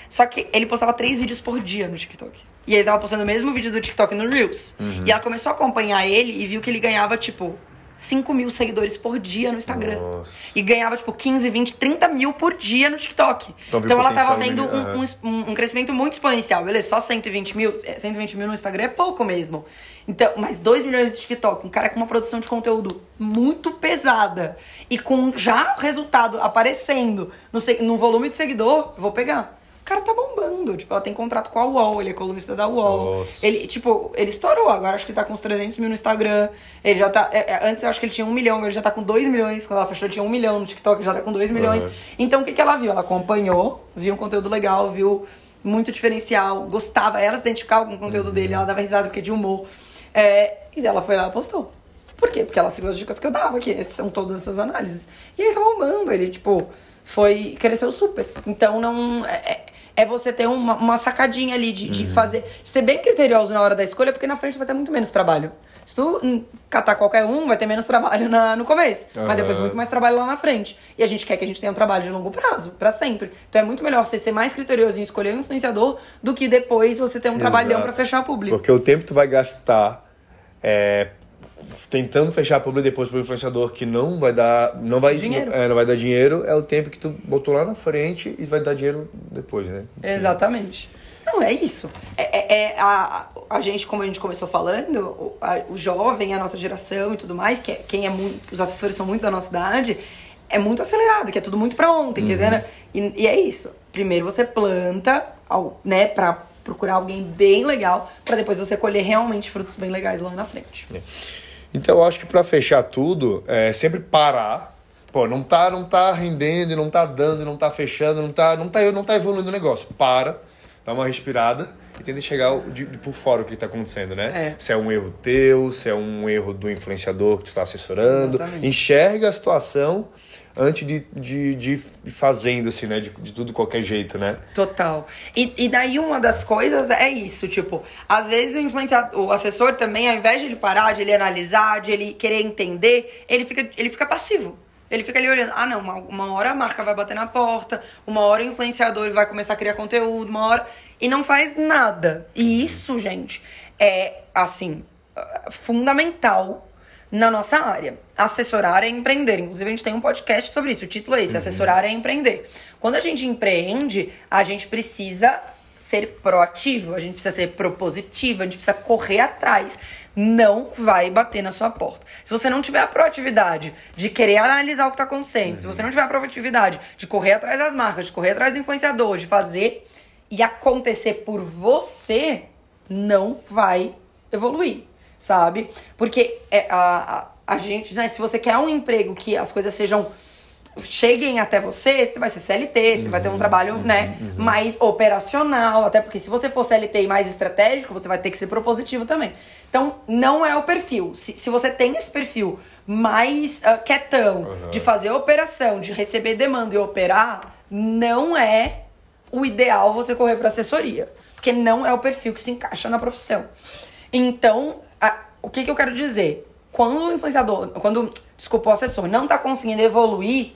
Só que ele postava três vídeos por dia no TikTok. E ele tava postando o mesmo vídeo do TikTok no Reels. E ela começou a acompanhar ele e viu que ele ganhava, tipo, 5 mil seguidores por dia no Instagram. Nossa. E ganhava, tipo, 15, 20, 30 mil por dia no TikTok. Então, Então ela tava vendo um, aham. um um, crescimento muito exponencial. Beleza, só 120 mil. é, 120 mil no Instagram é pouco mesmo. Então, mas 2 milhões no TikTok. Um cara com uma produção de conteúdo muito pesada. E com já resultado aparecendo no, no volume de seguidor, eu vou pegar. O cara tá bombando. Tipo, ela tem contrato com a UOL, ele é colunista da UOL. Nossa. Ele, tipo, ele estourou. Agora acho que ele tá com uns 300 mil no Instagram. Ele já tá. é, é, antes eu acho que ele tinha um milhão, agora ele já tá com 2 milhões. Quando ela fechou, ele tinha um milhão no TikTok, já tá com 2 milhões. Uhum. Então o que, que ela viu? Ela acompanhou, viu um conteúdo legal, viu muito diferencial, gostava, ela se identificava com o conteúdo dele, ela dava risada porque é de humor. É, e ela foi lá e postou. Por quê? Porque ela seguiu as dicas que eu dava, que são todas essas análises. E ele tá bombando, ele, tipo, foi. cresceu super. Então não. É, é você ter uma, uma sacadinha ali de, de fazer. de ser bem criterioso na hora da escolha, porque na frente vai ter muito menos trabalho. Se tu catar qualquer um, vai ter menos trabalho na, no começo. Mas depois muito mais trabalho lá na frente. E a gente quer que a gente tenha um trabalho de longo prazo, pra sempre. Então é muito melhor você ser mais criterioso em escolher um influenciador do que depois você ter um trabalhão Exato. pra fechar público. Porque o tempo que tu vai gastar é, tentando fechar público depois pro influenciador que não vai dar. Não vai, Dinheiro. é, não vai dar dinheiro, é o tempo que tu botou lá na frente e vai dar dinheiro depois, né? Exatamente. Não, é isso. É, é- é a, a gente, como a gente começou falando, o, a- o jovem, a nossa geração e tudo mais, que é, quem é muito. Os assessores são muito da nossa idade, é muito acelerado, que é tudo muito pra ontem, Uhum. quer dizer, né? e, e é isso. Primeiro você planta, ao, né, pra procurar alguém bem legal, pra depois você colher realmente frutos bem legais lá na frente. Então eu acho que pra fechar tudo, é sempre parar. Pô, não tá, não tá rendendo, não tá dando, não tá fechando, não tá, não tá, não tá evoluindo o negócio. Para, dá uma respirada e tenta chegar de, de por fora o que está acontecendo, né? É. Se é um erro teu, se é um erro do influenciador que tu está assessorando. Exatamente. Enxerga a situação antes de, de, de fazendo, assim, né? De, de tudo qualquer jeito, né? Total. E, e daí uma das coisas é isso, tipo, às vezes o influenciador, o assessor também, ao invés de ele parar, de ele analisar, de ele querer entender, ele fica, ele fica passivo. Ele fica ali olhando, ah não, uma, uma hora a marca vai bater na porta, uma hora o influenciador vai começar a criar conteúdo, uma hora. E não faz nada. E isso, gente, é assim, fundamental na nossa área. Assessorar é empreender. Inclusive, a gente tem um podcast sobre isso. O título é esse: Assessorar é empreender. Quando a gente empreende, a gente precisa ser proativo, a gente precisa ser propositivo, a gente precisa correr atrás. Não vai bater na sua porta. Se você não tiver a proatividade de querer analisar o que está acontecendo, se você não tiver a proatividade de correr atrás das marcas, de correr atrás do influenciador, de fazer e acontecer por você, não vai evoluir, sabe? Porque é, a, a, a gente, né, se você quer um emprego que as coisas sejam cheguem até você, você vai ser CLT, você vai ter um trabalho, né, mais operacional, até porque se você for CLT e mais estratégico, você vai ter que ser propositivo também. Então, não é o perfil. Se, se você tem esse perfil mais ah, quietão, de fazer operação, de receber demanda e operar, não é o ideal você correr para assessoria, porque não é o perfil que se encaixa na profissão. Então, a- o que, que eu quero dizer? Quando o influenciador, quando, desculpa, o assessor não está conseguindo evoluir,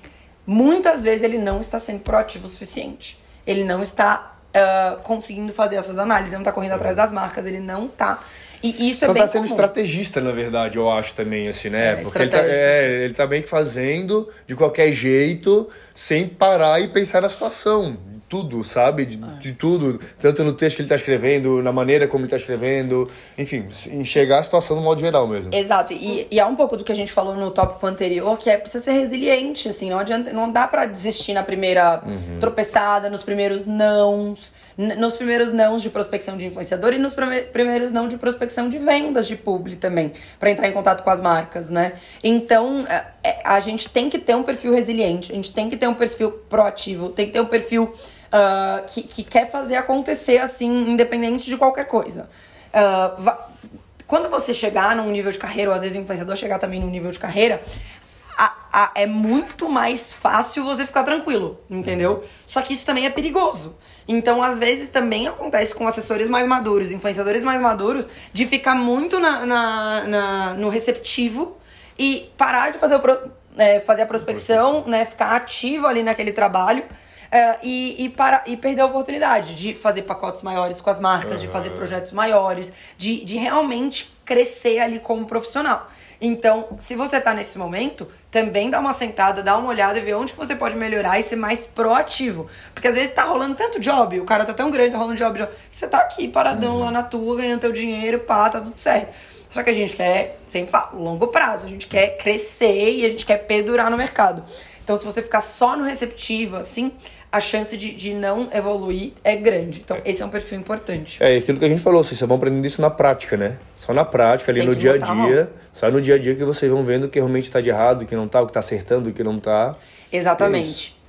muitas vezes ele não está sendo proativo o suficiente. Ele não está ah, conseguindo fazer essas análises, ele não está correndo atrás das marcas, ele não está. E isso é Não bem tá sendo comum. estrategista, na verdade, eu acho também, assim, né? É, Porque ele tá, estratégico, é, ele tá meio que fazendo de qualquer jeito, sem parar e pensar na situação. Tudo, sabe? De, Ah. de tudo. Tanto no texto que ele tá escrevendo, na maneira como ele tá escrevendo. Enfim, enxergar a situação no modo geral mesmo. Exato, e, e é um pouco do que a gente falou no tópico anterior, que é precisa ser resiliente, assim, não adianta, não dá pra desistir na primeira tropeçada, nos primeiros nãos, nos primeiros nãos de prospecção de influenciador e nos prime- primeiros não de prospecção de vendas de publi também, pra entrar em contato com as marcas, né? Então, é- é- a gente tem que ter um perfil resiliente, a gente tem que ter um perfil proativo, tem que ter um perfil ah, que, que quer fazer acontecer, assim, independente de qualquer coisa. Va- quando você chegar num nível de carreira, ou às vezes o influenciador chegar também num nível de carreira, a- a- é muito mais fácil você ficar tranquilo, entendeu? Só que isso também é perigoso. Então, às vezes, também acontece com assessores mais maduros, influenciadores mais maduros, de ficar muito na, na- na- no receptivo e parar de fazer, o pro- é, fazer a prospecção, né? Ficar ativo ali naquele trabalho. É, e, e, para, e perder a oportunidade de fazer pacotes maiores com as marcas, de fazer projetos maiores, de, de realmente crescer ali como profissional. Então, se você tá nesse momento, também dá uma sentada, dá uma olhada e vê onde que você pode melhorar e ser mais proativo. Porque às vezes tá rolando tanto job, o cara tá tão grande, tá rolando job, job que você tá aqui paradão lá na tua, ganhando teu dinheiro, pá, tá tudo certo. Só que a gente quer, sem falar, longo prazo, a gente quer crescer e a gente quer perdurar no mercado. Então, se você ficar só no receptivo, assim, a chance de, de não evoluir é grande. Então, esse é um perfil importante. É aquilo que a gente falou, vocês vão aprendendo isso na prática, né? Só na prática, ali Tem no dia a dia. Só no dia a dia que vocês vão vendo o que realmente tá de errado, o que não tá, o que tá acertando, o que não tá. Exatamente.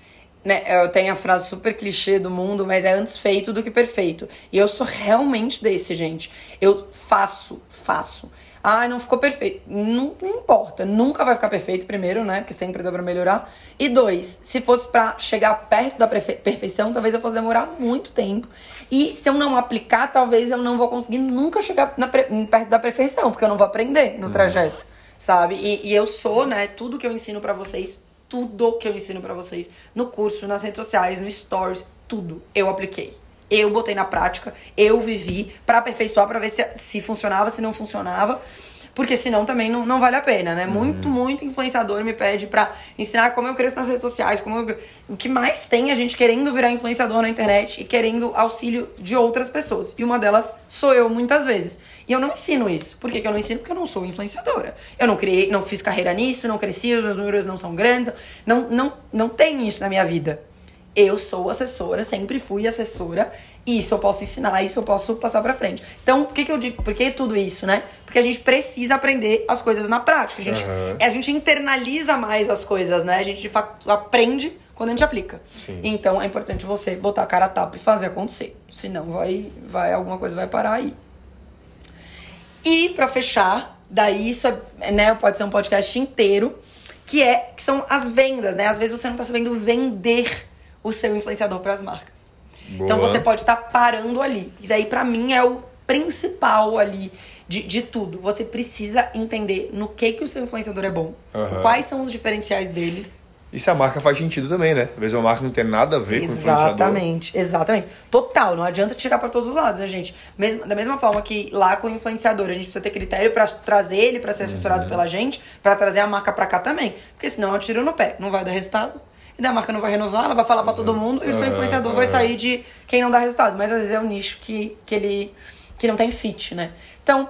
Né, eu tenho a frase super clichê do mundo, mas é antes feito do que perfeito. E eu sou realmente desse, gente. Eu faço, faço. Ah, não ficou perfeito. Não, não importa. Nunca vai ficar perfeito, primeiro, né? Porque sempre dá pra melhorar. E dois, se fosse pra chegar perto da perfe- perfeição, talvez eu fosse demorar muito tempo. E se eu não aplicar, talvez eu não vou conseguir nunca chegar perto da perfeição, porque eu não vou aprender no trajeto, sabe? E, e eu sou, né? Tudo que eu ensino pra vocês, tudo que eu ensino pra vocês no curso, nas redes sociais, no stories, tudo eu apliquei. Eu botei na prática, eu vivi pra aperfeiçoar, pra ver se, se funcionava, se não funcionava. Porque senão também não, não vale a pena, né? Muito, muito influenciador me pede pra ensinar como eu cresço nas redes sociais, como eu... O que mais tem a gente querendo virar influenciador na internet e querendo auxílio de outras pessoas. E uma delas sou eu, muitas vezes. E eu não ensino isso. Por que, que eu não ensino? Porque eu não sou influenciadora. Eu não criei, não fiz carreira nisso, não cresci, os meus números não são grandes. Não, não, não tem isso na minha vida. Eu sou assessora, sempre fui assessora, e isso eu posso ensinar, isso eu posso passar pra frente. Então, por que, que eu digo? Por que tudo isso, né? Porque a gente precisa aprender as coisas na prática. A gente, Aham. a gente internaliza mais as coisas, né? A gente de fato aprende quando a gente aplica. Sim. Então é importante você botar a cara a tapa e fazer acontecer. Senão vai, vai alguma coisa vai parar aí. E pra fechar, daí isso é, né, pode ser um podcast inteiro, que é que são as vendas, né? Às vezes você não tá sabendo vender o seu influenciador para as marcas. Boa. Então você pode estar parando ali. E daí pra mim é o principal ali de, de tudo. Você precisa entender no que que o seu influenciador é bom, Aham. quais são os diferenciais dele. E se a marca faz sentido também, né? Às vezes uma marca não tem nada a ver com o influenciador. Exatamente, exatamente. Total, não adianta tirar pra todos os lados, né, gente? Mesmo, da mesma forma que lá com o influenciador, a gente precisa ter critério pra trazer ele pra ser Uhum. assessorado pela gente, pra trazer a marca pra cá também. Porque senão eu tiro no pé, não vai dar resultado. E daí a marca não vai renovar, ela vai falar pra todo mundo e o seu Aham, influenciador vai aham. sair de quem não dá resultado. Mas às vezes é o nicho que, que ele que não tem fit, né? Então,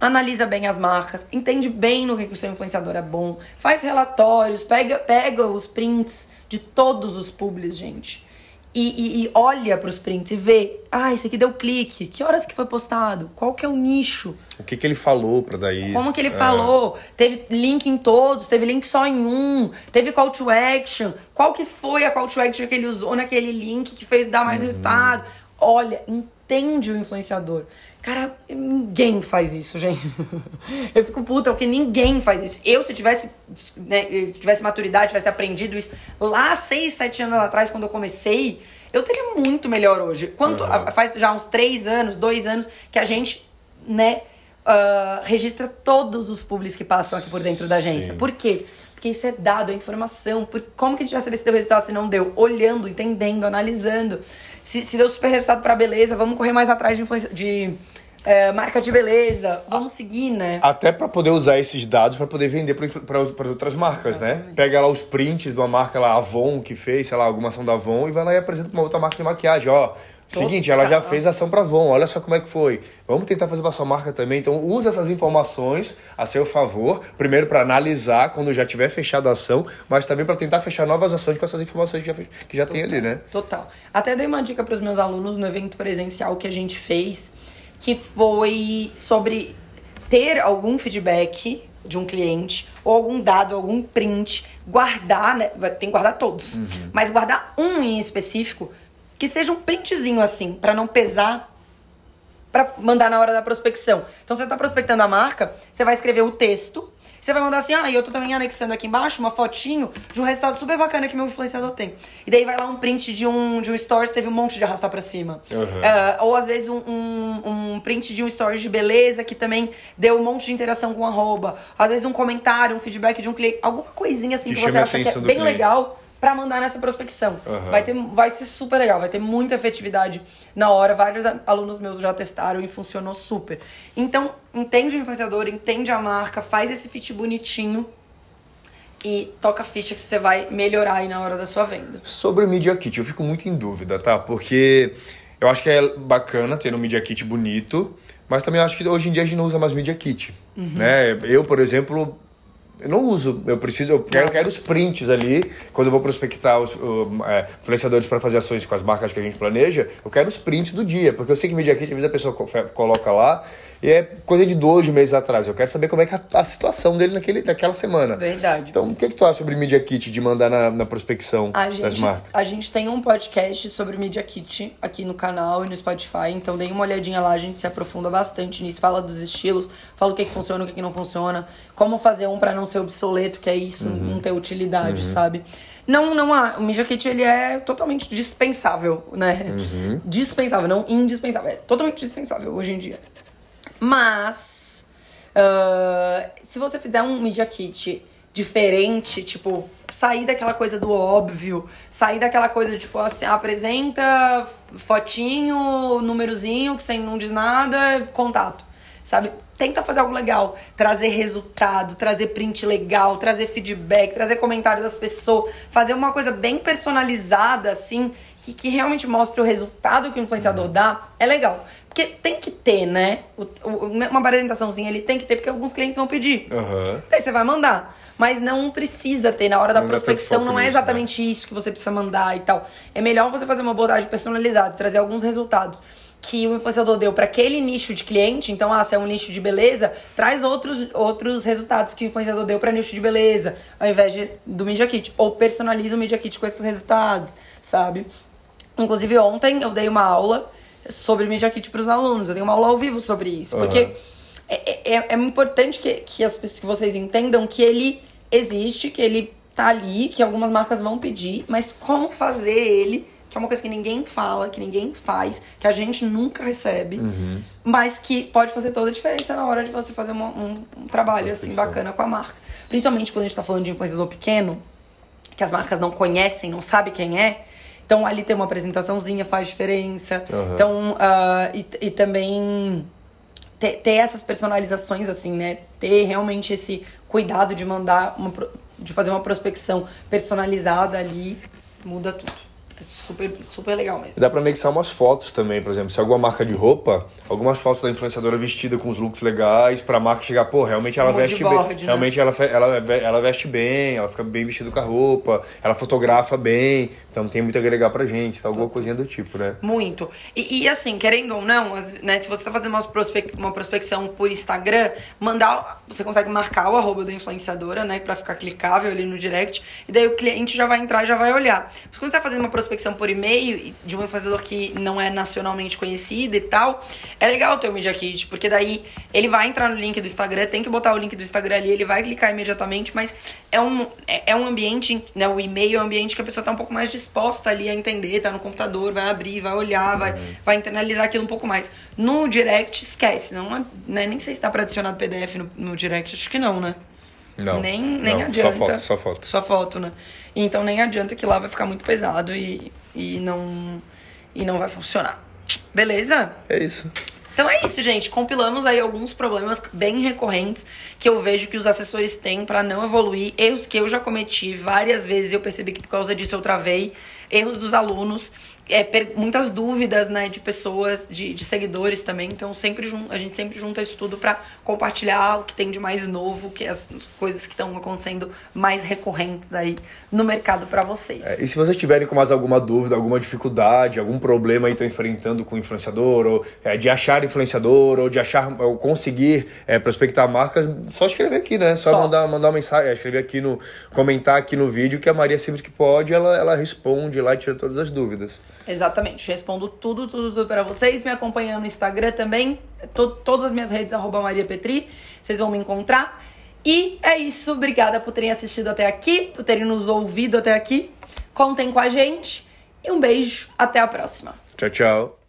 analisa bem as marcas, entende bem no que, que o seu influenciador é bom, faz relatórios, pega, pega os prints de todos os publis, gente. E, e, e olha pros prints e vê, ah, esse aqui deu clique, que horas que foi postado, qual que é o nicho, O que, que ele falou pra dar isso? como que ele É. falou, teve link em todos, teve link só em um, teve call to action, qual que foi a call to action que ele usou naquele link que fez dar mais Uhum. resultado. Olha, entende o influenciador. Cara, ninguém faz isso, gente. Eu fico puta, porque ninguém faz isso. Eu, se tivesse, né, eu tivesse maturidade, tivesse aprendido isso lá seis, sete anos atrás, quando eu comecei, eu teria muito melhor hoje. Quanto, Uhum. faz já uns três anos, dois anos, que a gente, né, ah, registra todos os publis que passam aqui por dentro da agência. Sim. Por quê? Porque isso é dado, é informação. Por, como que a gente vai saber se deu resultado, se não deu? Olhando, entendendo, analisando. Se, se deu super resultado pra beleza, vamos correr mais atrás de, influência- de eh, marca de beleza. Vamos seguir, né? Até pra poder usar esses dados pra poder vender para outras marcas, né? Pega lá os prints de uma marca lá, Avon, que fez, sei lá, alguma ação da Avon e vai lá e apresenta pra uma outra marca de maquiagem. Ó, seguinte, ela já fez ação pra Avon, olha só como é que foi. Vamos tentar fazer pra sua marca também. Então, usa essas informações a seu favor, primeiro pra analisar quando já tiver fechado a ação, mas também pra tentar fechar novas ações com essas informações que já, que já tem ali, né? Total. Até dei uma dica para os meus alunos no evento presencial que a gente fez, que foi sobre ter algum feedback de um cliente ou algum dado, algum print, guardar, né? Tem que guardar todos, mas guardar um em específico que seja um printzinho assim, para não pesar pra mandar na hora da prospecção. Então você tá prospectando a marca, você vai escrever o texto, você vai mandar assim, ah, e eu tô também anexando aqui embaixo uma fotinho de um resultado super bacana que meu influenciador tem. E daí vai lá um print de um, de um stories, teve um monte de arrastar pra cima. Uhum. Ah, ou às vezes um, um, um print de um stories de beleza que também deu um monte de interação com arroba. Às vezes um comentário, um feedback de um cliente, alguma coisinha assim Que que, você acha que é bem cliente. legal pra mandar nessa prospecção. Aham. Vai, ter, vai ser super legal, vai ter muita efetividade na hora. Vários alunos meus já testaram e funcionou super. Então, entende o influenciador, entende a marca, faz esse fit bonitinho e toca a ficha que você vai melhorar aí na hora da sua venda. Sobre o Media Kit, eu fico muito em dúvida, tá? Porque eu acho que é bacana ter um Media Kit bonito, mas também acho que hoje em dia a gente não usa mais Media Kit, né? Eu, por exemplo, eu não uso, eu preciso, eu quero, eu quero os prints ali, quando eu vou prospectar os o, é, influenciadores para fazer ações com as marcas que a gente planeja, eu quero os prints do dia, porque eu sei que Media Kit, às vezes a pessoa coloca lá e é coisa de dois meses atrás, eu quero saber como é que a, a situação dele naquele, naquela semana. Verdade. Então, o que, que tu acha sobre Media Kit de mandar na, na prospecção A das gente, marcas? a gente tem um podcast sobre Media Kit aqui no canal e no Spotify, então dê uma olhadinha lá, a gente se aprofunda bastante nisso, fala dos estilos, fala o que, que funciona, o que, que não funciona, como fazer um pra não ser obsoleto, que é isso, não ter utilidade, sabe? Não, não há. O Media Kit ele é totalmente dispensável, né? Dispensável, não indispensável. É totalmente dispensável hoje em dia. Mas, ah, se você fizer um Media Kit diferente, tipo, sair daquela coisa do óbvio, sair daquela coisa, tipo, assim, apresenta fotinho, númerozinho, que você não diz nada, contato, sabe? Tenta fazer algo legal, trazer resultado, trazer print legal, trazer feedback, trazer comentários das pessoas, fazer uma coisa bem personalizada, assim, que, que realmente mostre o resultado que o influenciador dá, é legal. Porque tem que ter, né? O- o- uma apresentaçãozinha ele tem que ter, porque alguns clientes vão pedir. Aham. Daí você vai mandar. Mas não precisa ter na hora da Não prospecção, não é né? exatamente isso que você precisa mandar e tal. É melhor você fazer uma abordagem personalizada, trazer alguns resultados. Que o influenciador deu para aquele nicho de cliente, então, ah, se é um nicho de beleza, traz outros, outros resultados que o influenciador deu para nicho de beleza, ao invés de, do Media Kit. Ou personaliza o Media Kit com esses resultados, sabe? Inclusive, ontem eu dei uma aula sobre Media Kit para os alunos. Eu dei uma aula ao vivo sobre isso. Uhum. Porque é, é, é importante que, que, as, que vocês entendam que ele existe, que ele tá ali, que algumas marcas vão pedir, mas como fazer ele que é uma coisa que ninguém fala, que ninguém faz, que a gente nunca recebe, uhum. mas que pode fazer toda a diferença na hora de você fazer uma, um, um, trabalho assim bacana com a marca. Principalmente quando a gente tá falando de influenciador pequeno, que as marcas não conhecem, não sabem quem é. Então ali ter uma apresentaçãozinha faz diferença. Uhum. Então, uh, e, e também ter, ter essas personalizações, assim, né? Ter realmente esse cuidado de mandar uma, de fazer uma prospecção personalizada ali, muda tudo. Super, super legal mesmo. Dá pra anexar umas fotos também, por exemplo, se alguma marca de roupa, algumas fotos da influenciadora vestida com os looks legais, pra marca chegar, pô, realmente ela veste board, bem. Né? Realmente ela, ela, ela veste bem, ela fica bem vestida com a roupa, ela fotografa bem, então tem muito a agregar pra gente, tá? Alguma coisinha do tipo, né? Muito. E, e assim, querendo ou não, né, se você tá fazendo uma, prospec uma prospecção por Instagram, mandar. Você consegue marcar o arroba da influenciadora, né? Pra ficar clicável ali no direct. E daí o cliente já vai entrar e já vai olhar. Mas quando você tá fazendo uma prospecção por e-mail de um influenciador que não é nacionalmente conhecido e tal, é legal ter o Media Kit, porque daí ele vai entrar no link do Instagram, tem que botar o link do Instagram ali, ele vai clicar imediatamente, mas é um, é, é um ambiente, né? O e-mail é um ambiente que a pessoa tá um pouco mais disposta ali a entender, tá no computador, vai abrir, vai olhar, uhum. vai, vai internalizar aquilo um pouco mais. No direct, esquece, não é, né? nem sei se dá pra adicionar PDF no, no direct, acho que não, né? Não. Nem, nem não, adianta. Só foto, só foto. Só foto, né? Então nem adianta que lá vai ficar muito pesado e, e, não, e não vai funcionar. Beleza? É isso. Então é isso, gente. Compilamos aí alguns problemas bem recorrentes que eu vejo que os assessores têm para não evoluir. Erros que eu já cometi várias vezes e eu percebi que por causa disso eu travei. Erros dos alunos é, muitas dúvidas, né, de pessoas, de, de seguidores também. Então, sempre a gente sempre junta isso tudo para compartilhar o que tem de mais novo, que é as coisas que estão acontecendo mais recorrentes aí no mercado para vocês. É, e se vocês tiverem com mais alguma dúvida, alguma dificuldade, algum problema aí estão enfrentando com o influenciador, ou é, de achar influenciador, ou de achar, ou conseguir é, prospectar marcas, só escrever aqui, né? Só, só. mandar, mandar uma mensagem, é, escrever aqui no, comentar aqui no vídeo que a Maria sempre que pode, ela, ela responde lá e tira todas as dúvidas. Exatamente. Respondo tudo, tudo, tudo para vocês. Me acompanhando no Instagram também. To todas as minhas redes, arroba Maria Petri. Vocês vão me encontrar. E é isso. Obrigada por terem assistido até aqui, por terem nos ouvido até aqui. Contem com a gente. E um beijo. Até a próxima. Tchau, tchau.